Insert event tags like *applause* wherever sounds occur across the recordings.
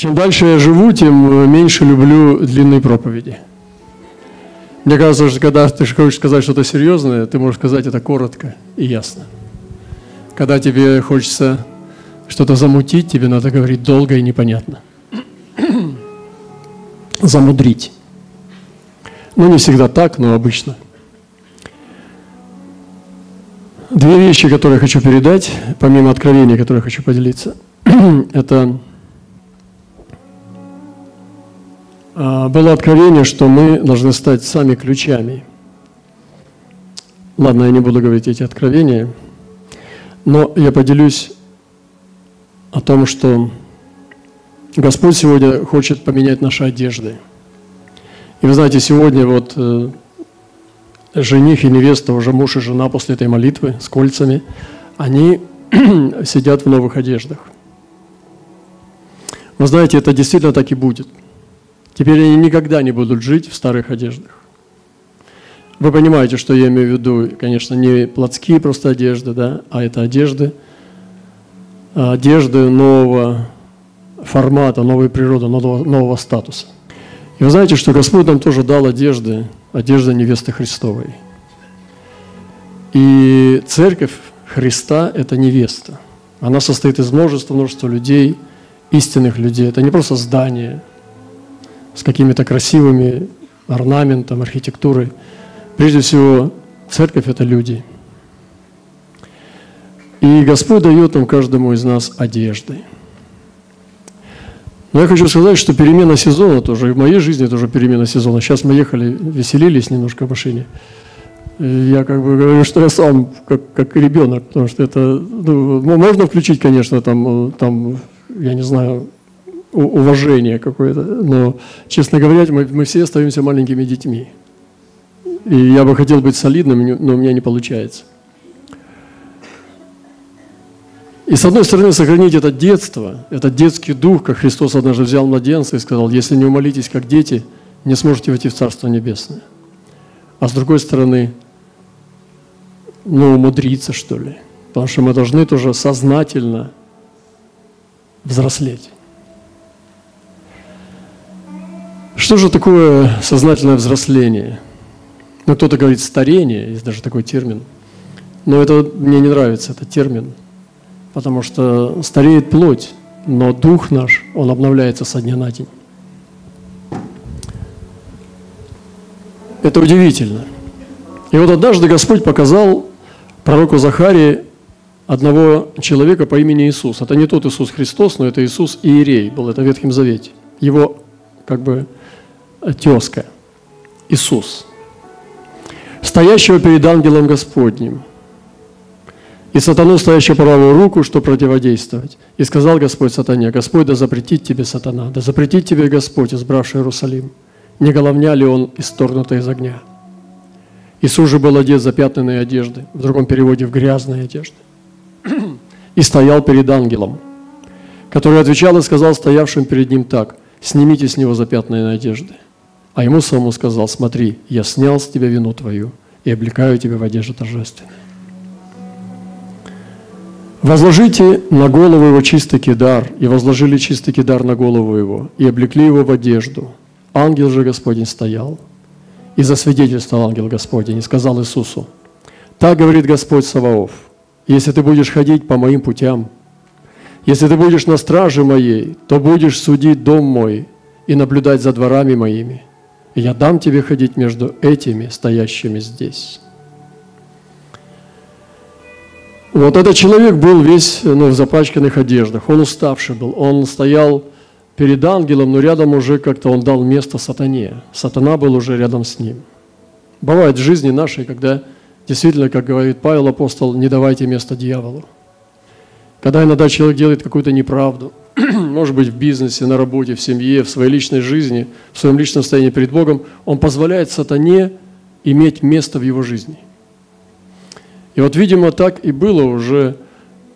Чем дальше я живу, тем меньше люблю длинные проповеди. Мне кажется, что когда ты хочешь сказать что-то серьезное, ты можешь сказать это коротко и ясно. Когда тебе хочется что-то замутить, тебе надо говорить долго и непонятно. *clears throat* Замудрить. Ну, не всегда так, но обычно. Две вещи, которые я хочу передать, помимо откровения, которые я хочу поделиться, *clears throat* это было откровение, что мы должны стать сами ключами. Ладно, я не буду говорить эти откровения, но я поделюсь о том, что Господь сегодня хочет поменять наши одежды. И вы знаете, сегодня вот э, жених и невеста, уже муж и жена после этой молитвы с кольцами, они *clears throat* сидят в новых одеждах. Вы знаете, это действительно так и будет. Теперь они никогда не будут жить в старых одеждах. Вы понимаете, что я имею в виду, конечно, не плотские просто одежды, да, а это одежды, одежды нового формата, новой природы, нового, нового статуса. И вы знаете, что Господь нам тоже дал одежды, одежда невесты Христовой. И церковь Христа – это невеста. Она состоит из множества, множества людей, истинных людей. Это не просто здание с какими-то красивыми орнаментом, архитектурой. Прежде всего, церковь – это люди. И Господь дает нам каждому из нас одежды – но я хочу сказать, что перемена сезона тоже, в моей жизни тоже перемена сезона. Сейчас мы ехали, веселились немножко в машине. Я как бы говорю, что я сам как, как ребенок, потому что это, ну, можно включить, конечно, там, там, я не знаю, уважение какое-то, но, честно говоря, мы, мы все остаемся маленькими детьми. И я бы хотел быть солидным, но у меня не получается. И с одной стороны, сохранить это детство, этот детский дух, как Христос однажды взял младенца и сказал, если не умолитесь как дети, не сможете войти в Царство Небесное. А с другой стороны, ну, умудриться, что ли. Потому что мы должны тоже сознательно взрослеть. Что же такое сознательное взросление? Ну, кто-то говорит старение, есть даже такой термин. Но это мне не нравится, этот термин – потому что стареет плоть, но дух наш, он обновляется со дня на день. Это удивительно. И вот однажды Господь показал пророку Захарии одного человека по имени Иисус. Это не тот Иисус Христос, но это Иисус Иерей был, это в Ветхом Завете. Его как бы тезка, Иисус, стоящего перед ангелом Господним – и сатану, стоящую правую руку, что противодействовать. И сказал Господь сатане, Господь да запретит тебе сатана, да запретит тебе Господь, избравший Иерусалим. Не головня ли он исторгнутый из огня? Иисус же был одет запятнанной одежды, в другом переводе в грязной одежды, и стоял перед ангелом, который отвечал и сказал стоявшим перед ним так, «Снимите с него запятнанные одежды». А ему самому сказал, «Смотри, я снял с тебя вину твою и облекаю тебя в одежду торжественную». Возложите на голову его чистый кидар, и возложили чистый кидар на голову его, и облекли его в одежду. Ангел же Господень стоял, и засвидетельствовал ангел Господень, и сказал Иисусу, «Так говорит Господь Саваоф, если ты будешь ходить по моим путям, если ты будешь на страже моей, то будешь судить дом мой и наблюдать за дворами моими, и я дам тебе ходить между этими, стоящими здесь». Вот этот человек был весь ну, в запачканных одеждах, он уставший был, он стоял перед ангелом, но рядом уже как-то он дал место сатане. Сатана был уже рядом с ним. Бывает в жизни нашей, когда действительно, как говорит Павел апостол, не давайте место дьяволу. Когда иногда человек делает какую-то неправду, *clears throat* может быть, в бизнесе, на работе, в семье, в своей личной жизни, в своем личном состоянии перед Богом, он позволяет сатане иметь место в его жизни – и вот, видимо, так и было уже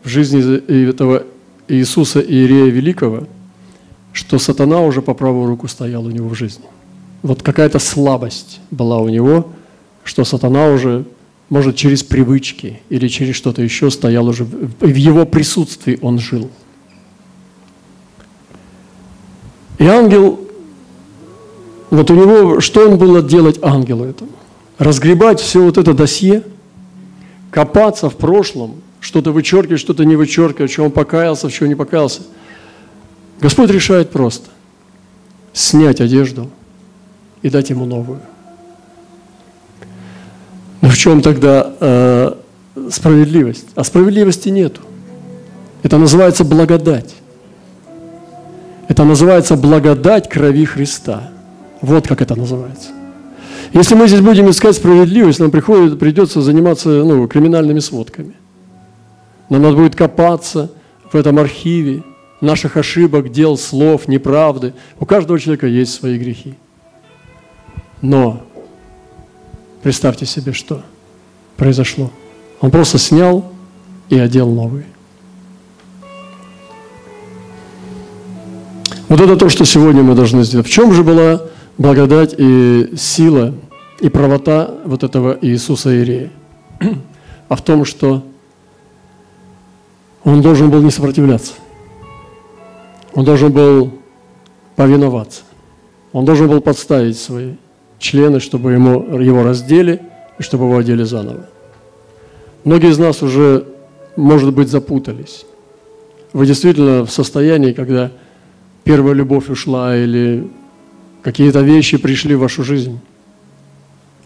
в жизни этого Иисуса Иерея Великого, что сатана уже по правую руку стоял у него в жизни. Вот какая-то слабость была у него, что сатана уже, может, через привычки или через что-то еще стоял уже, в его присутствии он жил. И ангел, вот у него, что он было делать ангелу этому? Разгребать все вот это досье, копаться в прошлом, что-то вычеркивать, что-то не вычеркивать, в чем он покаялся, в чем не покаялся. Господь решает просто снять одежду и дать ему новую. Но в чем тогда э, справедливость? А справедливости нету. Это называется благодать. Это называется благодать крови Христа. Вот как это называется. Если мы здесь будем искать справедливость, нам приходит, придется заниматься ну, криминальными сводками. Нам надо будет копаться в этом архиве наших ошибок, дел, слов, неправды. У каждого человека есть свои грехи. Но представьте себе, что произошло. Он просто снял и одел новый. Вот это то, что сегодня мы должны сделать. В чем же была благодать и сила и правота вот этого Иисуса Иерея? *clears throat* А в том, что он должен был не сопротивляться. Он должен был повиноваться. Он должен был подставить свои члены, чтобы ему, его раздели и чтобы его одели заново. Многие из нас уже, может быть, запутались. Вы действительно в состоянии, когда первая любовь ушла или какие-то вещи пришли в вашу жизнь.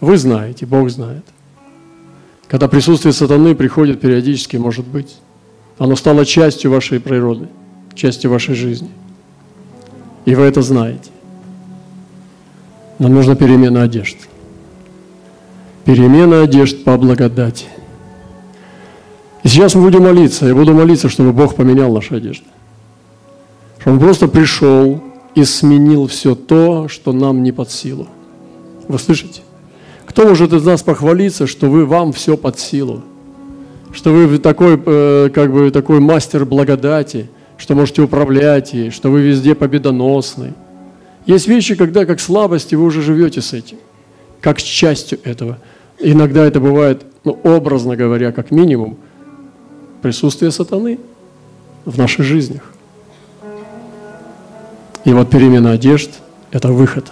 Вы знаете, Бог знает. Когда присутствие сатаны приходит периодически, может быть, оно стало частью вашей природы, частью вашей жизни. И вы это знаете. Нам нужна перемена одежд. Перемена одежд по благодати. И сейчас мы будем молиться. Я буду молиться, чтобы Бог поменял наши одежды. Он просто пришел и сменил все то, что нам не под силу. Вы слышите? Кто может из нас похвалиться, что вы вам все под силу? Что вы такой, э, как бы, такой мастер благодати, что можете управлять ей, что вы везде победоносный. Есть вещи, когда как слабости вы уже живете с этим, как с частью этого. Иногда это бывает, ну, образно говоря, как минимум, присутствие сатаны в наших жизнях. И вот перемена одежд – это выход.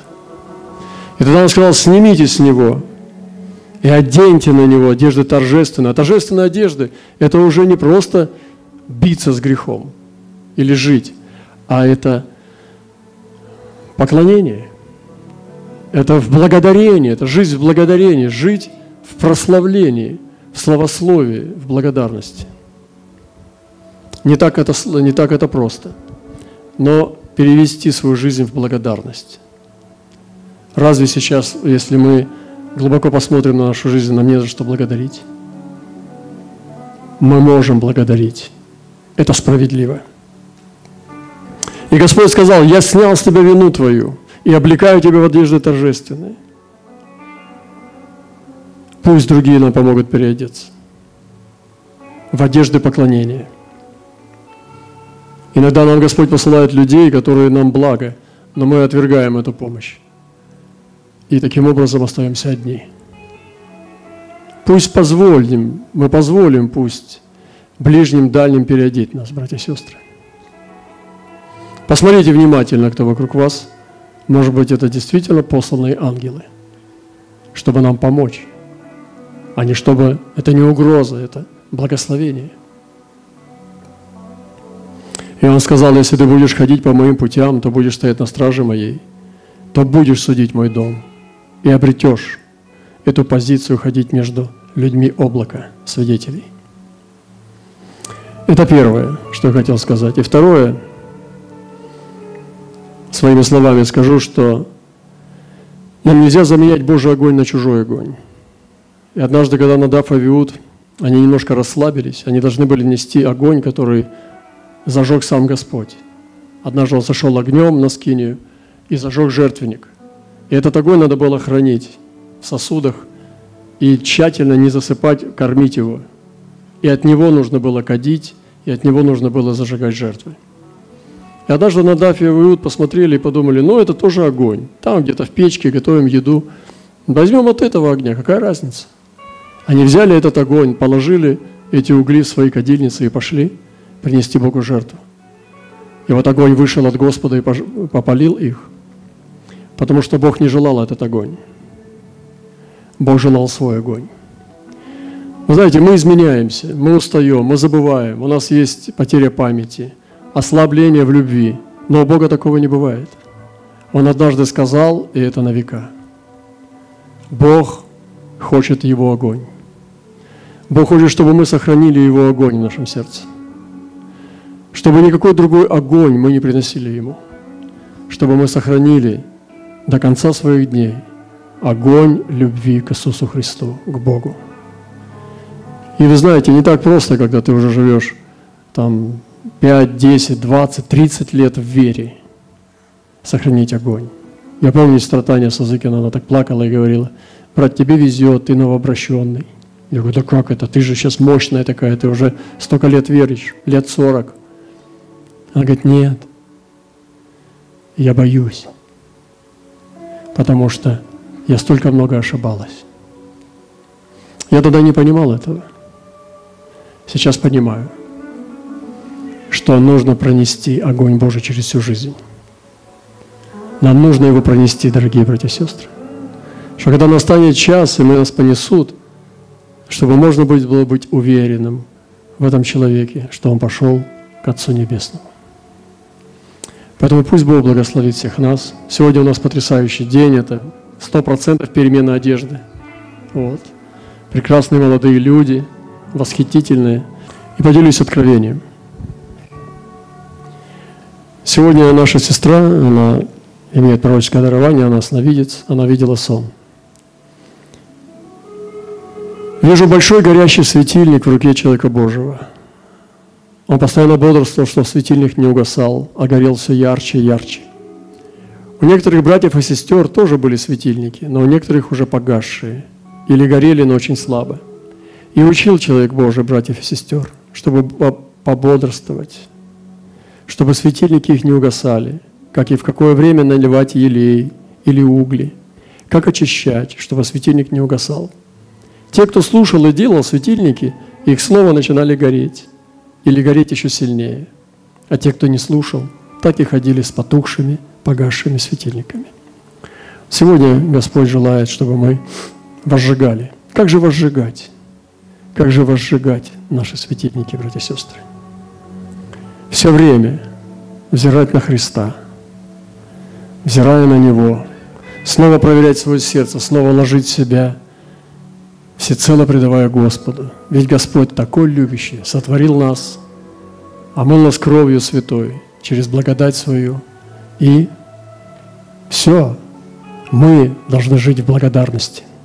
И тогда он сказал, снимите с него и оденьте на него одежды торжественные. А торжественные одежды – это уже не просто биться с грехом или жить, а это поклонение, это в благодарении, это жизнь в благодарении, жить в прославлении, в славословии, в благодарности. Не так это, не так это просто. Но перевести свою жизнь в благодарность. Разве сейчас, если мы глубоко посмотрим на нашу жизнь, нам не за что благодарить? Мы можем благодарить. Это справедливо. И Господь сказал, я снял с тебя вину твою и облекаю тебя в одежды торжественные. Пусть другие нам помогут переодеться в одежды поклонения – Иногда нам Господь посылает людей, которые нам благо, но мы отвергаем эту помощь. И таким образом остаемся одни. Пусть позволим, мы позволим пусть ближним, дальним переодеть нас, братья и сестры. Посмотрите внимательно, кто вокруг вас. Может быть, это действительно посланные ангелы, чтобы нам помочь, а не чтобы это не угроза, это благословение – и он сказал, если ты будешь ходить по моим путям, то будешь стоять на страже моей, то будешь судить мой дом и обретешь эту позицию ходить между людьми облака, свидетелей. Это первое, что я хотел сказать. И второе, своими словами скажу, что нам нельзя заменять Божий огонь на чужой огонь. И однажды, когда Надав и Авиуд, они немножко расслабились, они должны были нести огонь, который зажег сам Господь. Однажды он сошел огнем на скинию и зажег жертвенник. И этот огонь надо было хранить в сосудах и тщательно не засыпать, кормить его. И от него нужно было кадить, и от него нужно было зажигать жертвы. И однажды Надав и Иуд посмотрели и подумали, ну это тоже огонь. Там где-то в печке готовим еду. Возьмем от этого огня, какая разница? Они взяли этот огонь, положили эти угли в свои кадильницы и пошли – принести Богу жертву. И вот огонь вышел от Господа и попалил их, потому что Бог не желал этот огонь. Бог желал свой огонь. Вы знаете, мы изменяемся, мы устаем, мы забываем, у нас есть потеря памяти, ослабление в любви. Но у Бога такого не бывает. Он однажды сказал, и это на века. Бог хочет Его огонь. Бог хочет, чтобы мы сохранили Его огонь в нашем сердце. Чтобы никакой другой огонь мы не приносили Ему. Чтобы мы сохранили до конца своих дней огонь любви к Иисусу Христу, к Богу. И вы знаете, не так просто, когда ты уже живешь там 5, 10, 20, 30 лет в вере, сохранить огонь. Я помню страдания Сазыкина, она так плакала и говорила, брат, тебе везет, ты новообращенный. Я говорю, да как это, ты же сейчас мощная такая, ты уже столько лет веришь, лет 40. Она говорит, нет, я боюсь, потому что я столько много ошибалась. Я тогда не понимал этого. Сейчас понимаю, что нужно пронести огонь Божий через всю жизнь. Нам нужно его пронести, дорогие братья и сестры. Что когда настанет час, и мы нас понесут, чтобы можно было быть уверенным в этом человеке, что он пошел к Отцу Небесному. Поэтому пусть Бог благословит всех нас. Сегодня у нас потрясающий день. Это сто процентов перемена одежды. Вот. Прекрасные молодые люди – восхитительные. И поделюсь откровением. Сегодня наша сестра, она имеет пророческое дарование, она сновидец, она видела сон. Вижу большой горящий светильник в руке человека Божьего. Он постоянно бодрствовал, что светильник не угасал, а горел все ярче и ярче. У некоторых братьев и сестер тоже были светильники, но у некоторых уже погасшие или горели, но очень слабо. И учил человек Божий, братьев и сестер, чтобы пободрствовать, чтобы светильники их не угасали, как и в какое время наливать елей или угли, как очищать, чтобы светильник не угасал. Те, кто слушал и делал светильники, их снова начинали гореть или гореть еще сильнее. А те, кто не слушал, так и ходили с потухшими, погасшими светильниками. Сегодня Господь желает, чтобы мы возжигали. Как же возжигать? Как же возжигать наши светильники, братья и сестры? Все время взирать на Христа, взирая на Него, снова проверять свое сердце, снова ложить себя, всецело предавая Господу. Ведь Господь такой любящий, сотворил нас, омыл нас кровью святой, через благодать свою. И все, мы должны жить в благодарности –